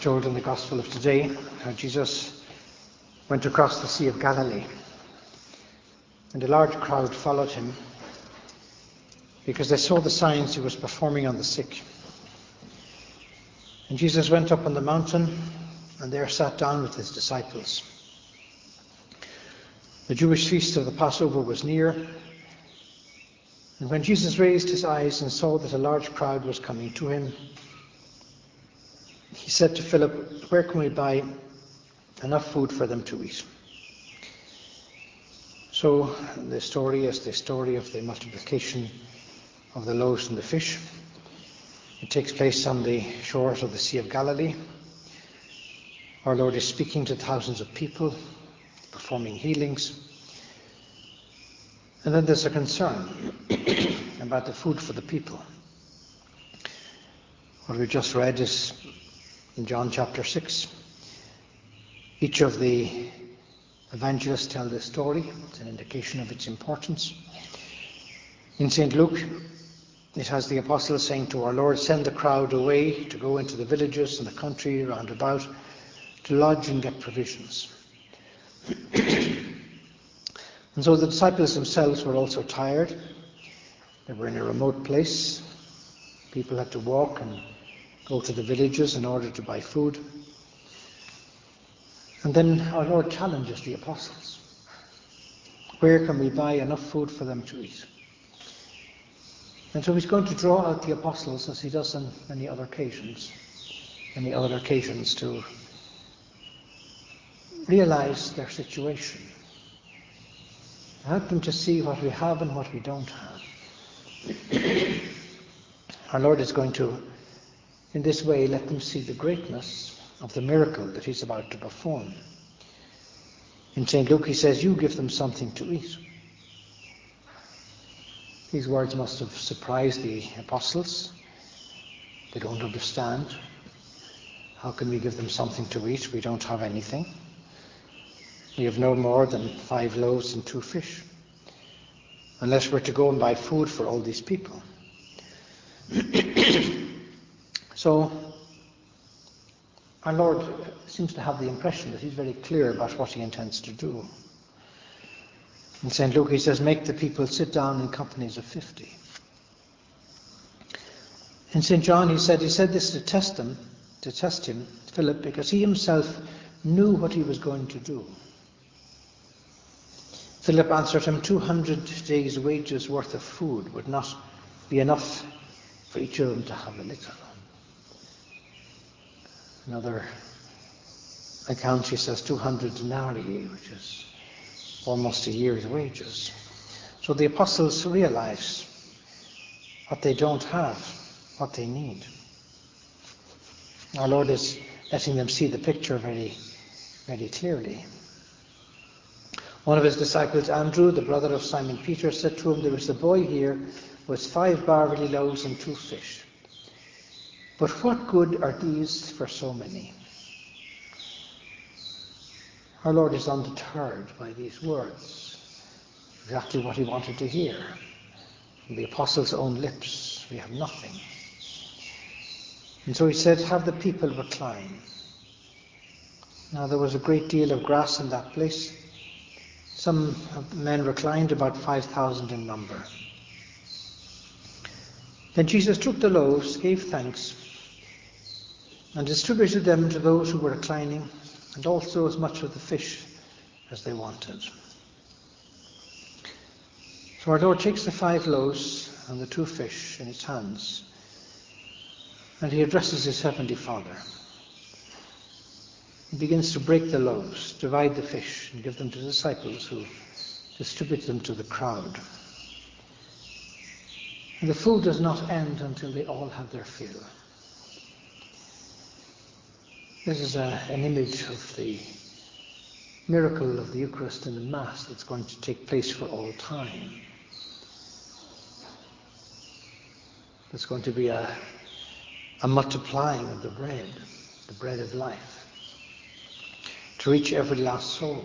Told in the Gospel of today how Jesus went across the Sea of Galilee, and a large crowd followed him because they saw the signs he was performing on the sick. And Jesus went up on the mountain and there sat down with his disciples. The Jewish feast of the Passover was near, and when Jesus raised his eyes and saw that a large crowd was coming to him, he said to Philip, Where can we buy enough food for them to eat? So the story is the story of the multiplication of the loaves and the fish. It takes place on the shores of the Sea of Galilee. Our Lord is speaking to thousands of people, performing healings. And then there's a concern about the food for the people. What we just read is in John chapter 6. Each of the evangelists tell this story. It's an indication of its importance. In St. Luke, it has the apostles saying to our Lord, Send the crowd away to go into the villages and the country round about to lodge and get provisions. and so the disciples themselves were also tired. They were in a remote place. People had to walk and go to the villages in order to buy food. And then our Lord challenges the apostles. Where can we buy enough food for them to eat? And so he's going to draw out the apostles as he does on many other occasions, many other occasions to realize their situation. Help them to see what we have and what we don't have. Our Lord is going to in this way, let them see the greatness of the miracle that he's about to perform. In St. Luke, he says, You give them something to eat. These words must have surprised the apostles. They don't understand. How can we give them something to eat? We don't have anything. We have no more than five loaves and two fish. Unless we're to go and buy food for all these people. So, our Lord seems to have the impression that He's very clear about what He intends to do. In St. Luke, He says, Make the people sit down in companies of 50. In St. John, He said, He said this to test them, to test him, Philip, because he himself knew what he was going to do. Philip answered him, 200 days' wages worth of food would not be enough for each of them to have a little. Another account, she says 200 denarii, which is almost a year's wages. So the apostles realize what they don't have, what they need. Our Lord is letting them see the picture very, very clearly. One of his disciples, Andrew, the brother of Simon Peter, said to him, There is a boy here with five barley loaves and two fish. But what good are these for so many? Our Lord is undeterred by these words. Exactly what he wanted to hear. From the apostles' own lips, we have nothing. And so he said, Have the people recline. Now there was a great deal of grass in that place. Some men reclined, about 5,000 in number. Then Jesus took the loaves, gave thanks, and distributed them to those who were reclining, and also as much of the fish as they wanted. So our Lord takes the five loaves and the two fish in his hands, and he addresses his heavenly Father. He begins to break the loaves, divide the fish, and give them to the disciples who distribute them to the crowd. And the food does not end until they all have their fill. This is a, an image of the miracle of the Eucharist and the Mass that's going to take place for all time. There's going to be a, a multiplying of the bread, the bread of life, to reach every last soul,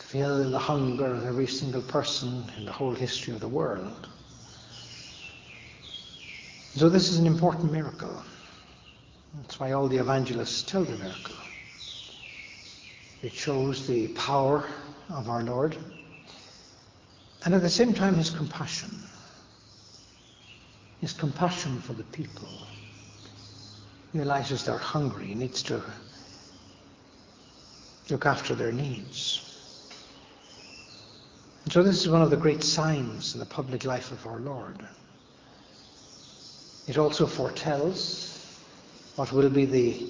to fill the hunger of every single person in the whole history of the world. So this is an important miracle. That's why all the evangelists tell the miracle. It shows the power of our Lord and at the same time his compassion. His compassion for the people. Realizes they're hungry, he needs to look after their needs. And so this is one of the great signs in the public life of our Lord. It also foretells what will be the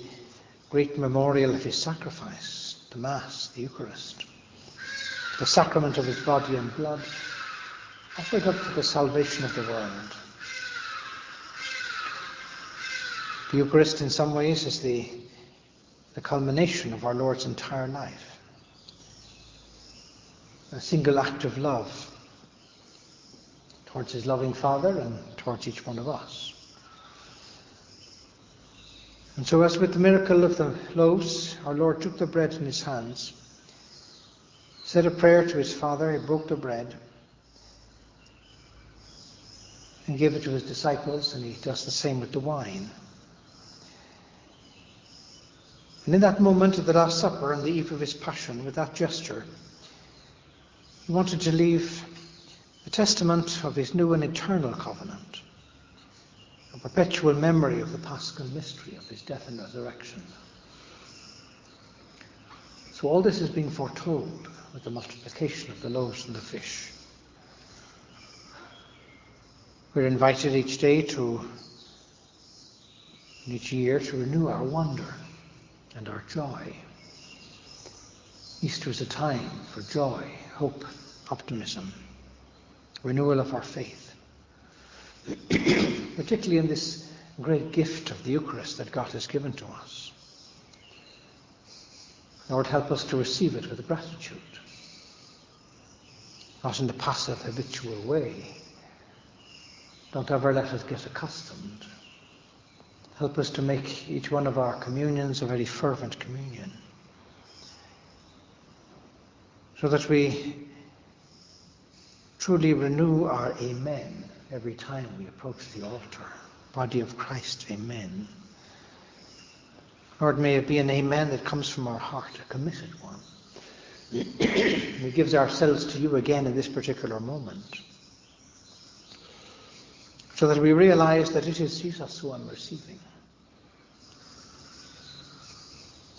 great memorial of his sacrifice the Mass, the Eucharist, the sacrament of his body and blood, offered up for the salvation of the world. The Eucharist, in some ways, is the, the culmination of our Lord's entire life. A single act of love towards his loving Father and towards each one of us. And so, as with the miracle of the loaves, our Lord took the bread in his hands, said a prayer to his Father, he broke the bread, and gave it to his disciples, and he does the same with the wine. And in that moment of the Last Supper, on the eve of his Passion, with that gesture, he wanted to leave a testament of his new and eternal covenant perpetual memory of the paschal mystery of his death and resurrection. So all this is being foretold with the multiplication of the loaves and the fish. We're invited each day to, each year, to renew our wonder and our joy. Easter is a time for joy, hope, optimism, renewal of our faith. Particularly in this great gift of the Eucharist that God has given to us. Lord, help us to receive it with gratitude, not in the passive, habitual way. Don't ever let us get accustomed. Help us to make each one of our communions a very fervent communion. So that we truly renew our Amen every time we approach the altar. Body of Christ, Amen. Lord, may it be an Amen that comes from our heart, a committed one. we gives ourselves to you again in this particular moment. So that we realize that it is Jesus who I'm receiving.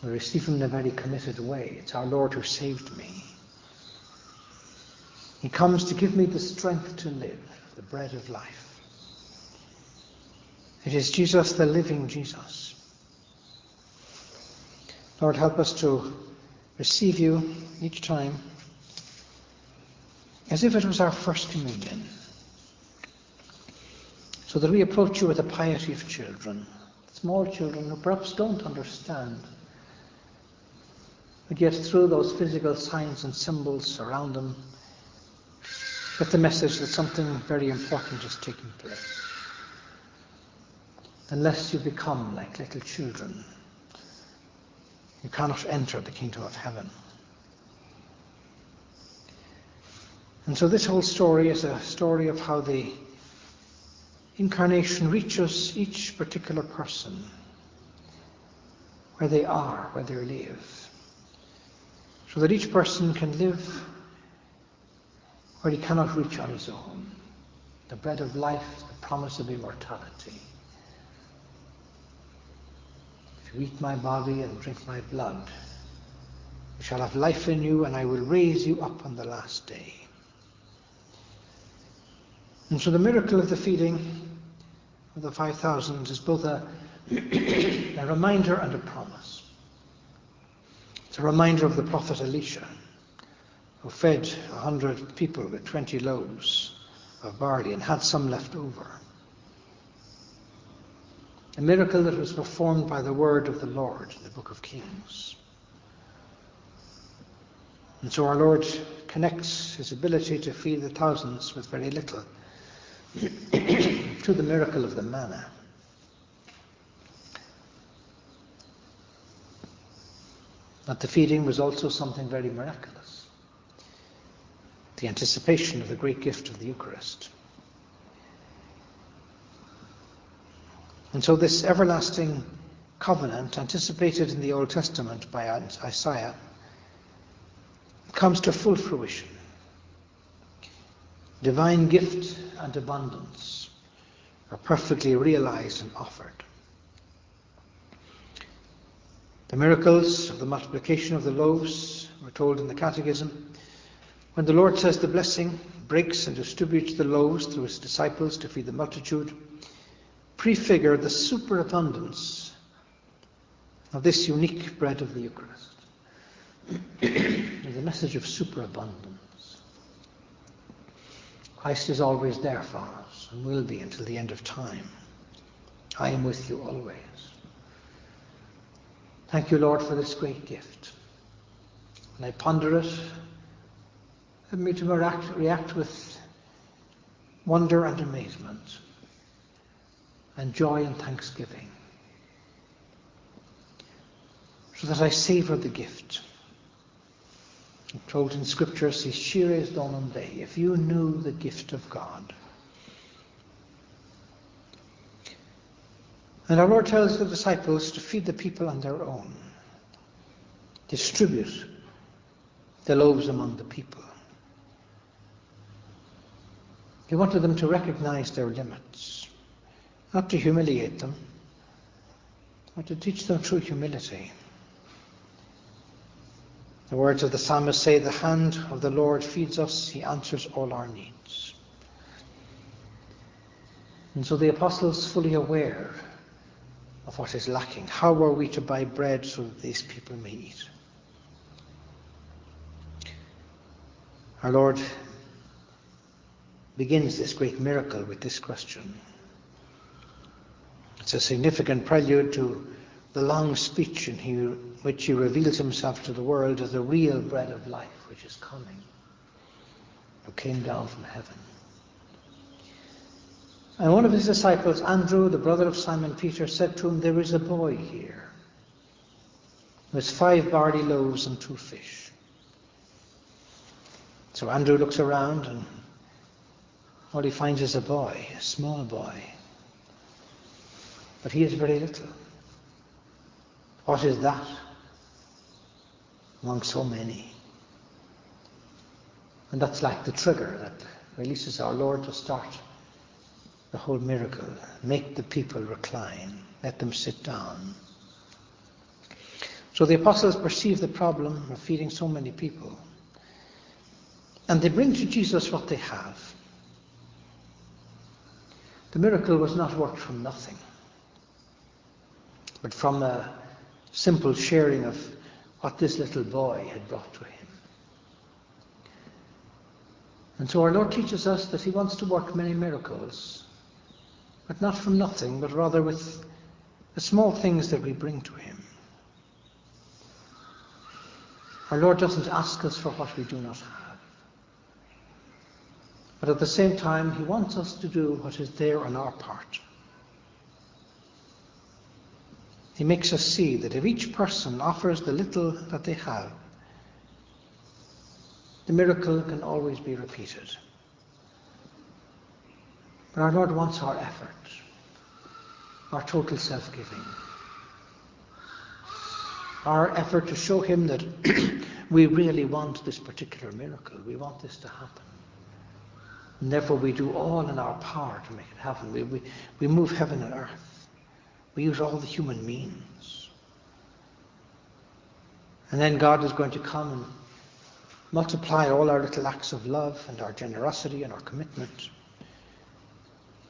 I receive him in a very committed way. It's our Lord who saved me. He comes to give me the strength to live the bread of life. It is Jesus, the living Jesus. Lord, help us to receive you each time as if it was our first communion, so that we approach you with the piety of children, small children who perhaps don't understand. But yet, through those physical signs and symbols around them, get the message that something very important is taking place. Unless you become like little children, you cannot enter the kingdom of heaven. And so this whole story is a story of how the incarnation reaches each particular person where they are, where they live, so that each person can live where he cannot reach on his own. The bread of life, the promise of immortality. If you eat my body and drink my blood, you shall have life in you, and I will raise you up on the last day. And so the miracle of the feeding of the 5,000 is both a, a reminder and a promise. It's a reminder of the prophet Elisha who fed a hundred people with twenty loaves of barley and had some left over. A miracle that was performed by the word of the Lord in the book of Kings. And so our Lord connects his ability to feed the thousands with very little to the miracle of the manna. But the feeding was also something very miraculous the anticipation of the great gift of the Eucharist. And so, this everlasting covenant, anticipated in the Old Testament by Isaiah, comes to full fruition. Divine gift and abundance are perfectly realized and offered. The miracles of the multiplication of the loaves were told in the Catechism. When the Lord says the blessing, breaks and distributes the loaves through his disciples to feed the multitude, prefigure the superabundance of this unique bread of the Eucharist. the message of superabundance. Christ is always there for us and will be until the end of time. I am with you always. Thank you, Lord, for this great gift. When I ponder it, help me to react, react with wonder and amazement, and joy and thanksgiving, so that I savour the gift. I'm told in Scripture, "Si scires donum Dei," if you knew the gift of God. And our Lord tells the disciples to feed the people on their own, distribute the loaves among the people. He wanted them to recognize their limits, not to humiliate them, but to teach them true humility. The words of the psalmist say, The hand of the Lord feeds us, he answers all our needs. And so the apostles, fully aware of what is lacking. How are we to buy bread so that these people may eat? Our Lord begins this great miracle with this question. It's a significant prelude to the long speech in which he reveals himself to the world as the real bread of life which is coming, who came down from heaven. And one of his disciples, Andrew, the brother of Simon Peter, said to him, There is a boy here with five barley loaves and two fish. So Andrew looks around and all he finds is a boy, a small boy. But he is very little. What is that among so many? And that's like the trigger that releases our Lord to start the whole miracle. Make the people recline, let them sit down. So the apostles perceive the problem of feeding so many people. And they bring to Jesus what they have. The miracle was not worked from nothing, but from a simple sharing of what this little boy had brought to him. And so our Lord teaches us that He wants to work many miracles but not from nothing, but rather with the small things that we bring to Him. Our Lord doesn't ask us for what we do not have. But at the same time, He wants us to do what is there on our part. He makes us see that if each person offers the little that they have, the miracle can always be repeated. But our Lord wants our effort, our total self giving, our effort to show Him that we really want this particular miracle, we want this to happen. And therefore, we do all in our power to make it happen. We, we, we move heaven and earth, we use all the human means. And then God is going to come and multiply all our little acts of love and our generosity and our commitment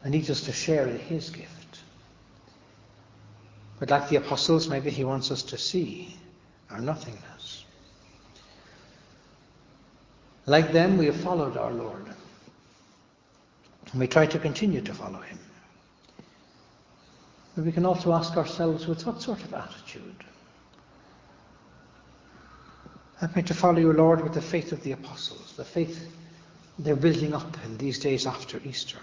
and needs us to share in his gift. But like the apostles, maybe he wants us to see our nothingness. Like them, we have followed our Lord. And we try to continue to follow him. But we can also ask ourselves with what sort of attitude? Help me to follow you, Lord, with the faith of the apostles, the faith they're building up in these days after Easter.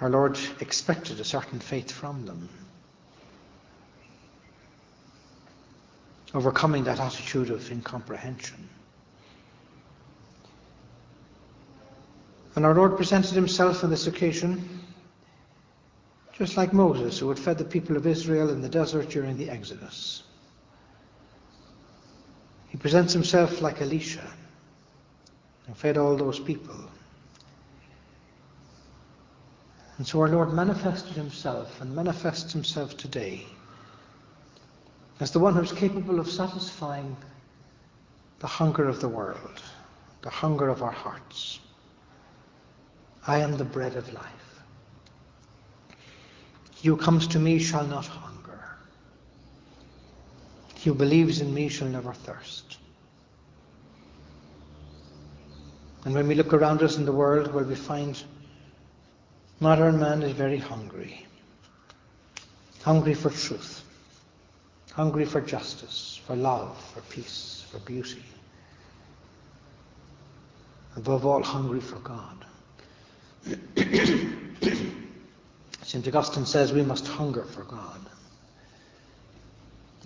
Our Lord expected a certain faith from them. Overcoming that attitude of incomprehension. And our Lord presented himself on this occasion just like Moses, who had fed the people of Israel in the desert during the Exodus. He presents himself like Elisha and fed all those people. And so our Lord manifested himself and manifests himself today as the one who's capable of satisfying the hunger of the world, the hunger of our hearts. I am the bread of life. He who comes to me shall not hunger. He who believes in me shall never thirst. And when we look around us in the world where we find modern man is very hungry. Hungry for truth. Hungry for justice, for love, for peace, for beauty. Above all, hungry for God. St. Augustine says we must hunger for God.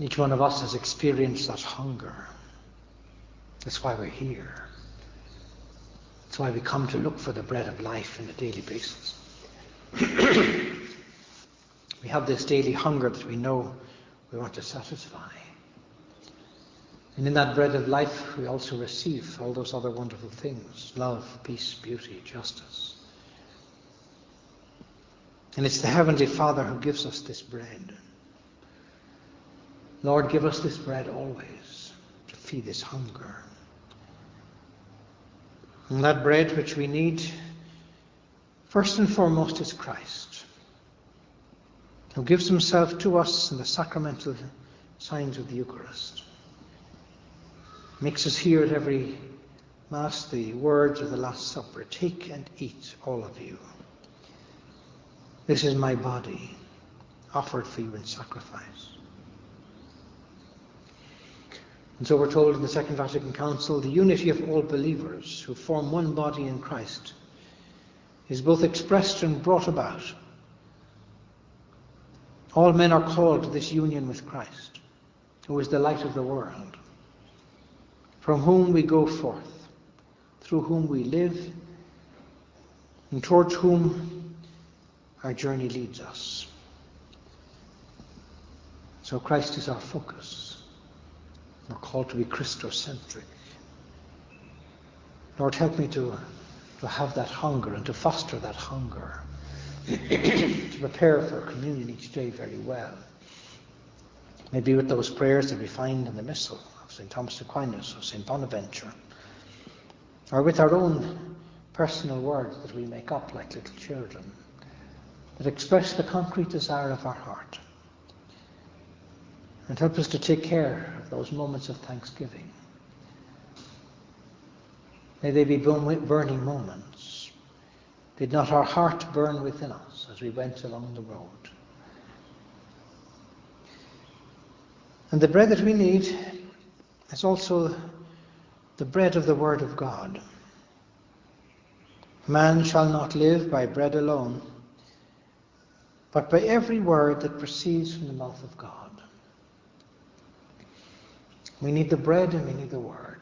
Each one of us has experienced that hunger. That's why we're here. That's why we come to look for the bread of life on a daily basis. we have this daily hunger that we know we want to satisfy. And in that bread of life, we also receive all those other wonderful things love, peace, beauty, justice. And it's the Heavenly Father who gives us this bread. Lord, give us this bread always to feed this hunger. And that bread which we need, first and foremost, is Christ, who gives himself to us in the sacramental signs of the Eucharist. Makes us hear at every Mass the words of the Last Supper Take and eat, all of you. This is my body, offered for you in sacrifice. And so we're told in the Second Vatican Council the unity of all believers who form one body in Christ is both expressed and brought about. All men are called to this union with Christ, who is the light of the world, from whom we go forth, through whom we live, and towards whom our journey leads us. So Christ is our focus. We're called to be Christocentric. Lord, help me to, to have that hunger and to foster that hunger, to prepare for communion each day very well. Maybe with those prayers that we find in the Missal of St. Thomas Aquinas or St. Bonaventure, or with our own personal words that we make up like little children that express the concrete desire of our heart and help us to take care of those moments of thanksgiving. May they be burning moments. Did not our heart burn within us as we went along the road? And the bread that we need is also the bread of the Word of God. Man shall not live by bread alone but by every word that proceeds from the mouth of God. We need the bread and we need the word.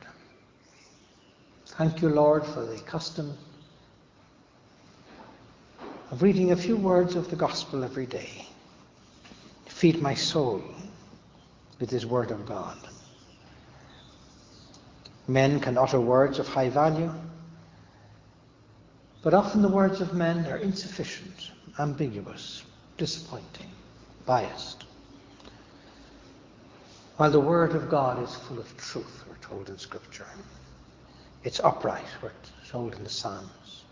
Thank you, Lord, for the custom of reading a few words of the gospel every day. Feed my soul with this word of God. Men can utter words of high value, but often the words of men are insufficient, ambiguous, disappointing, biased. While the Word of God is full of truth, we're told in Scripture. It's upright, we're told in the Psalms.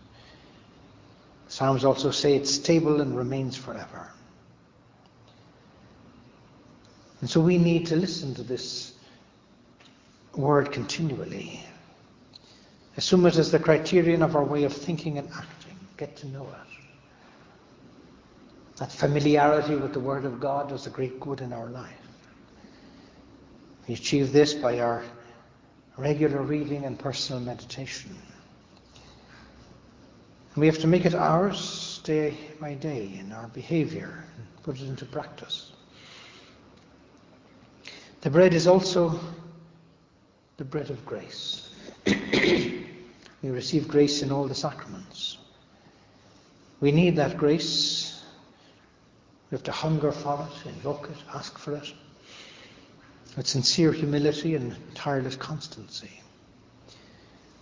Psalms also say it's stable and remains forever. And so we need to listen to this word continually Assume it as the criterion of our way of thinking and acting. Get to know it. That familiarity with the Word of God does a great good in our life. We achieve this by our regular reading and personal meditation. And we have to make it ours day by day in our behavior and put it into practice. The bread is also the bread of grace. we receive grace in all the sacraments. We need that grace. We have to hunger for it, invoke it, ask for it with sincere humility and tireless constancy,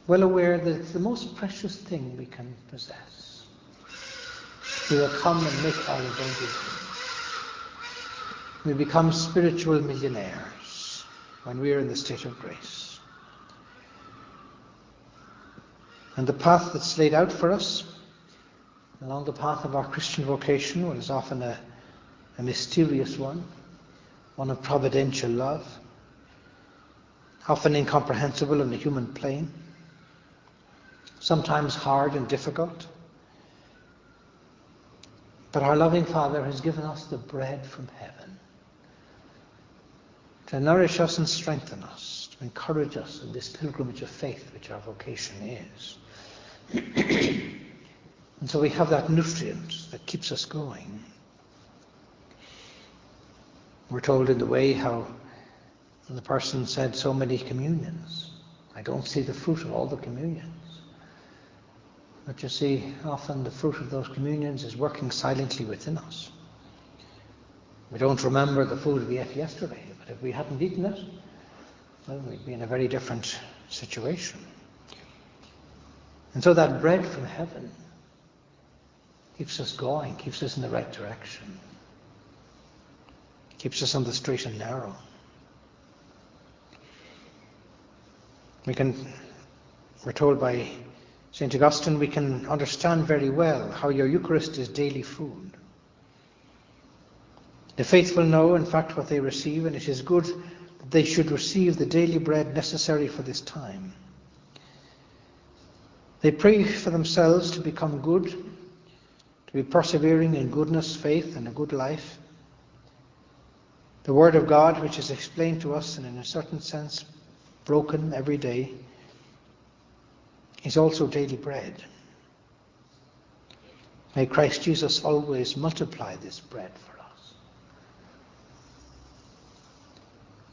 well aware that it's the most precious thing we can possess. We will come and make our abode We become spiritual millionaires when we are in the state of grace. And the path that's laid out for us, along the path of our Christian vocation, well, is often a, a mysterious one one of providential love, often incomprehensible on the human plane, sometimes hard and difficult. But our loving Father has given us the bread from heaven to nourish us and strengthen us, to encourage us in this pilgrimage of faith which our vocation is. and so we have that nutrient that keeps us going. We're told in the way how the person said so many communions. I don't see the fruit of all the communions. But you see, often the fruit of those communions is working silently within us. We don't remember the food we ate yesterday, but if we hadn't eaten it, well, we'd be in a very different situation. And so that bread from heaven keeps us going, keeps us in the right direction keeps us on the straight and narrow. We can, we're told by St. Augustine, we can understand very well how your Eucharist is daily food. The faithful know, in fact, what they receive, and it is good that they should receive the daily bread necessary for this time. They pray for themselves to become good, to be persevering in goodness, faith, and a good life. The Word of God, which is explained to us and in a certain sense broken every day, is also daily bread. May Christ Jesus always multiply this bread for us.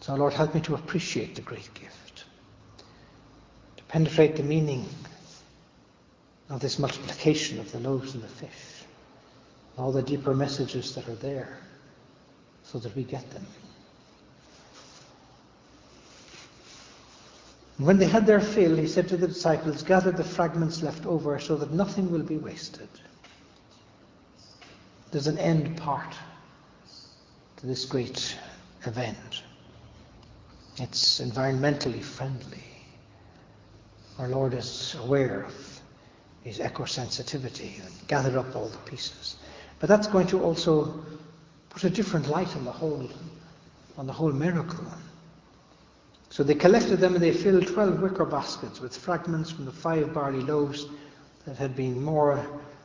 So, Lord, help me to appreciate the great gift, to penetrate the meaning of this multiplication of the loaves and the fish, all the deeper messages that are there so that we get them. when they had their fill, he said to the disciples, Gather the fragments left over so that nothing will be wasted. There's an end part to this great event. It's environmentally friendly. Our Lord is aware of his eco-sensitivity and gathered up all the pieces. But that's going to also put a different light on the whole, on the whole miracle. So they collected them and they filled 12 wicker baskets with fragments from the five barley loaves that had been more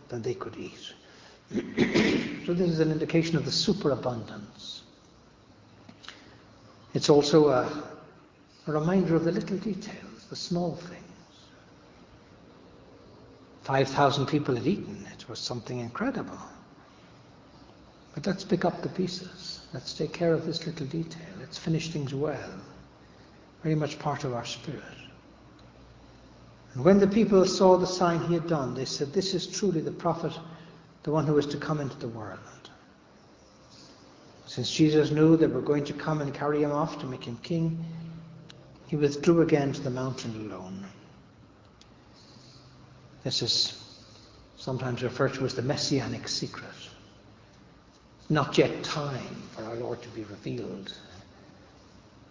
than they could eat. so this is an indication of the superabundance. It's also a, a reminder of the little details, the small things. 5,000 people had eaten. It was something incredible. But let's pick up the pieces. Let's take care of this little detail. Let's finish things well. Very much part of our spirit. And when the people saw the sign he had done, they said, This is truly the prophet, the one who is to come into the world. Since Jesus knew they were going to come and carry him off to make him king, he withdrew again to the mountain alone. This is sometimes referred to as the messianic secret not yet time for our Lord to be revealed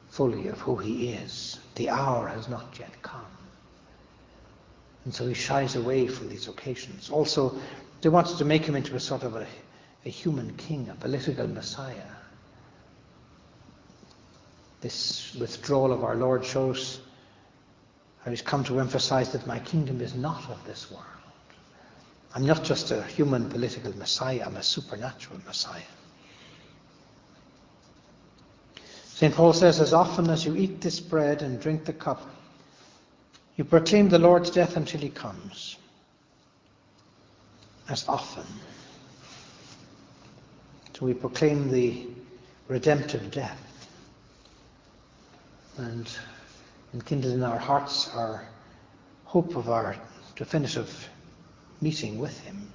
fully of who he is. The hour has not yet come. And so he shies away from these occasions. Also, they wanted to make him into a sort of a, a human king, a political messiah. This withdrawal of our Lord shows I was come to emphasize that my kingdom is not of this world. I'm not just a human political Messiah, I'm a supernatural Messiah. St. Paul says, As often as you eat this bread and drink the cup, you proclaim the Lord's death until he comes. As often. So we proclaim the redemptive death and enkindle in our hearts our hope of our definitive meeting with him.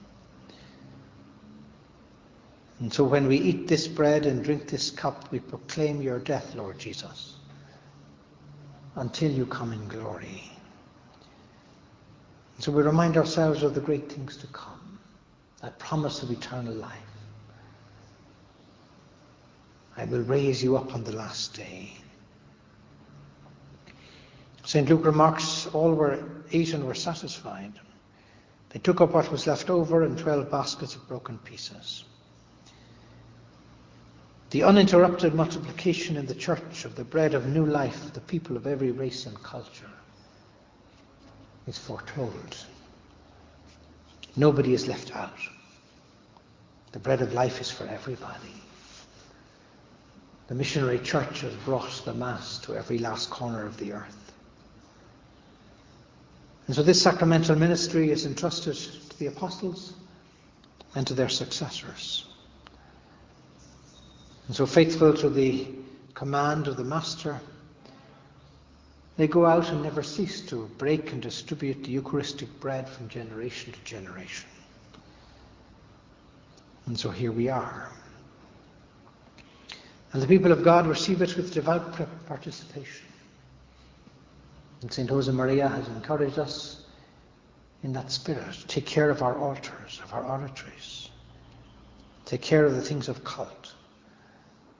And so when we eat this bread and drink this cup, we proclaim your death, Lord Jesus, until you come in glory. And so we remind ourselves of the great things to come, that promise of eternal life. I will raise you up on the last day. St. Luke remarks all were eaten were satisfied. They took up what was left over in twelve baskets of broken pieces. The uninterrupted multiplication in the church of the bread of new life, for the people of every race and culture, is foretold. Nobody is left out. The bread of life is for everybody. The missionary church has brought the Mass to every last corner of the earth. And so this sacramental ministry is entrusted to the apostles and to their successors. And so, faithful to the command of the Master, they go out and never cease to break and distribute the Eucharistic bread from generation to generation. And so here we are. And the people of God receive it with devout participation. And St. Josemaria has encouraged us in that spirit. Take care of our altars, of our oratories. Take care of the things of cult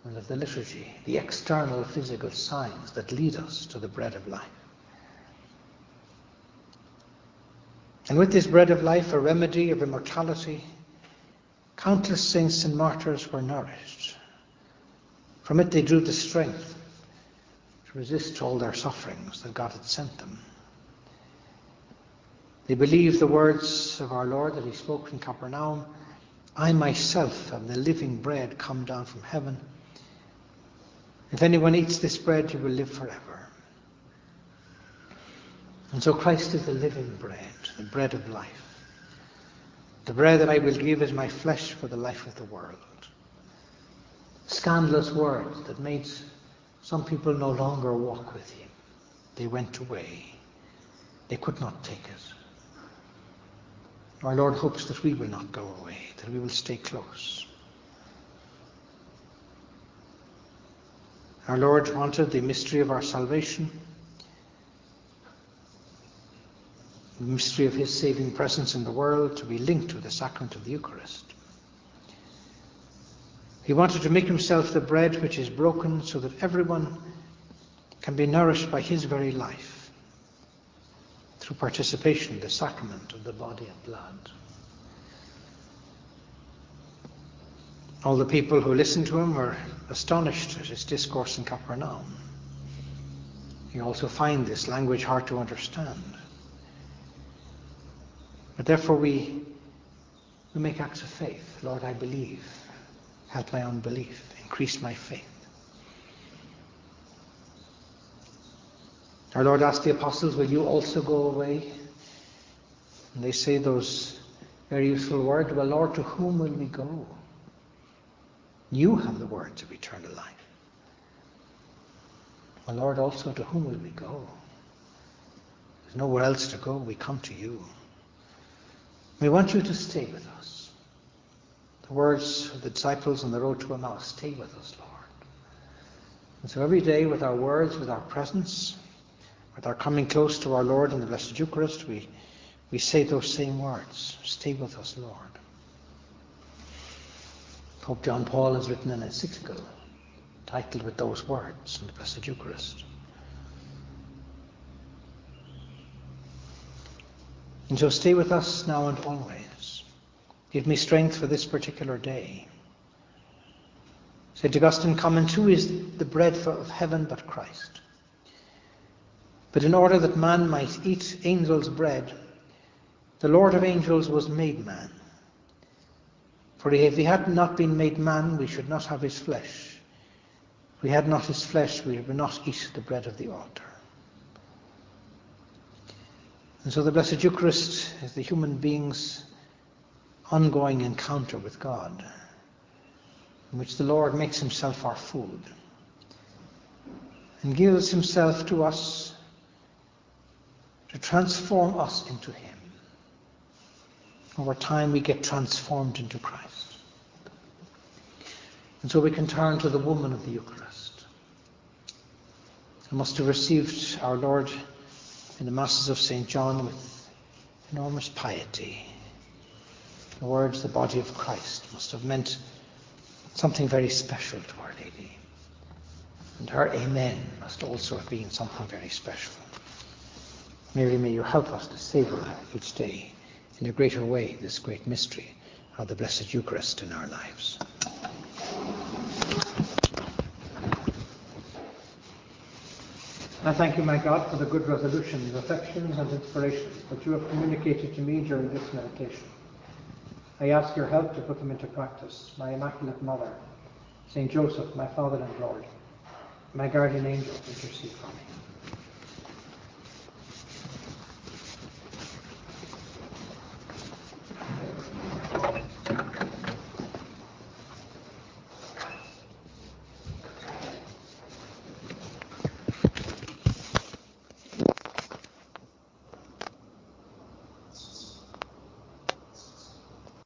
and of the liturgy, the external physical signs that lead us to the bread of life. And with this bread of life, a remedy of immortality, countless saints and martyrs were nourished. From it they drew the strength to resist all their sufferings that God had sent them. They believed the words of our Lord that he spoke in Capernaum I myself am the living bread come down from heaven. If anyone eats this bread, he will live forever. And so Christ is the living bread, the bread of life. The bread that I will give is my flesh for the life of the world. Scandalous words that made some people no longer walk with him. They went away. They could not take it. Our Lord hopes that we will not go away, that we will stay close. Our Lord wanted the mystery of our salvation, the mystery of His saving presence in the world to be linked with the sacrament of the Eucharist. He wanted to make Himself the bread which is broken so that everyone can be nourished by His very life through participation in the sacrament of the body and blood. All the people who listened to him were astonished at his discourse in Capernaum. You also find this language hard to understand. But therefore we, we make acts of faith. Lord, I believe. Help my unbelief. Increase my faith. Our Lord asked the apostles, Will you also go away? And they say those very useful words, Well, Lord, to whom will we go? You have the words of eternal life. Well, Lord, also to whom will we go? There's nowhere else to go. We come to you. We want you to stay with us. The words of the disciples on the road to Emmaus, stay with us, Lord. And so every day with our words, with our presence, with our coming close to our Lord in the Blessed Eucharist, we, we say those same words. Stay with us, Lord. Pope John Paul has written an encyclical titled with those words in the Blessed Eucharist. And so stay with us now and always. Give me strength for this particular day. St. Augustine comments, Who is the bread of heaven but Christ? But in order that man might eat angels' bread, the Lord of angels was made man. For if he had not been made man, we should not have his flesh. If we had not his flesh, we would not eat the bread of the altar. And so the Blessed Eucharist is the human being's ongoing encounter with God, in which the Lord makes himself our food and gives himself to us to transform us into him. Over time, we get transformed into Christ. And so we can turn to the woman of the Eucharist, who must have received our Lord in the Masses of St. John with enormous piety. The words, the body of Christ, must have meant something very special to Our Lady. And her Amen must also have been something very special. Mary, may you help us to savour each day in a greater way this great mystery of the Blessed Eucharist in our lives. I thank you, my God, for the good resolutions, affections, and inspirations that you have communicated to me during this meditation. I ask your help to put them into practice. My Immaculate Mother, Saint Joseph, my Father and Lord, my guardian angel, intercede for me.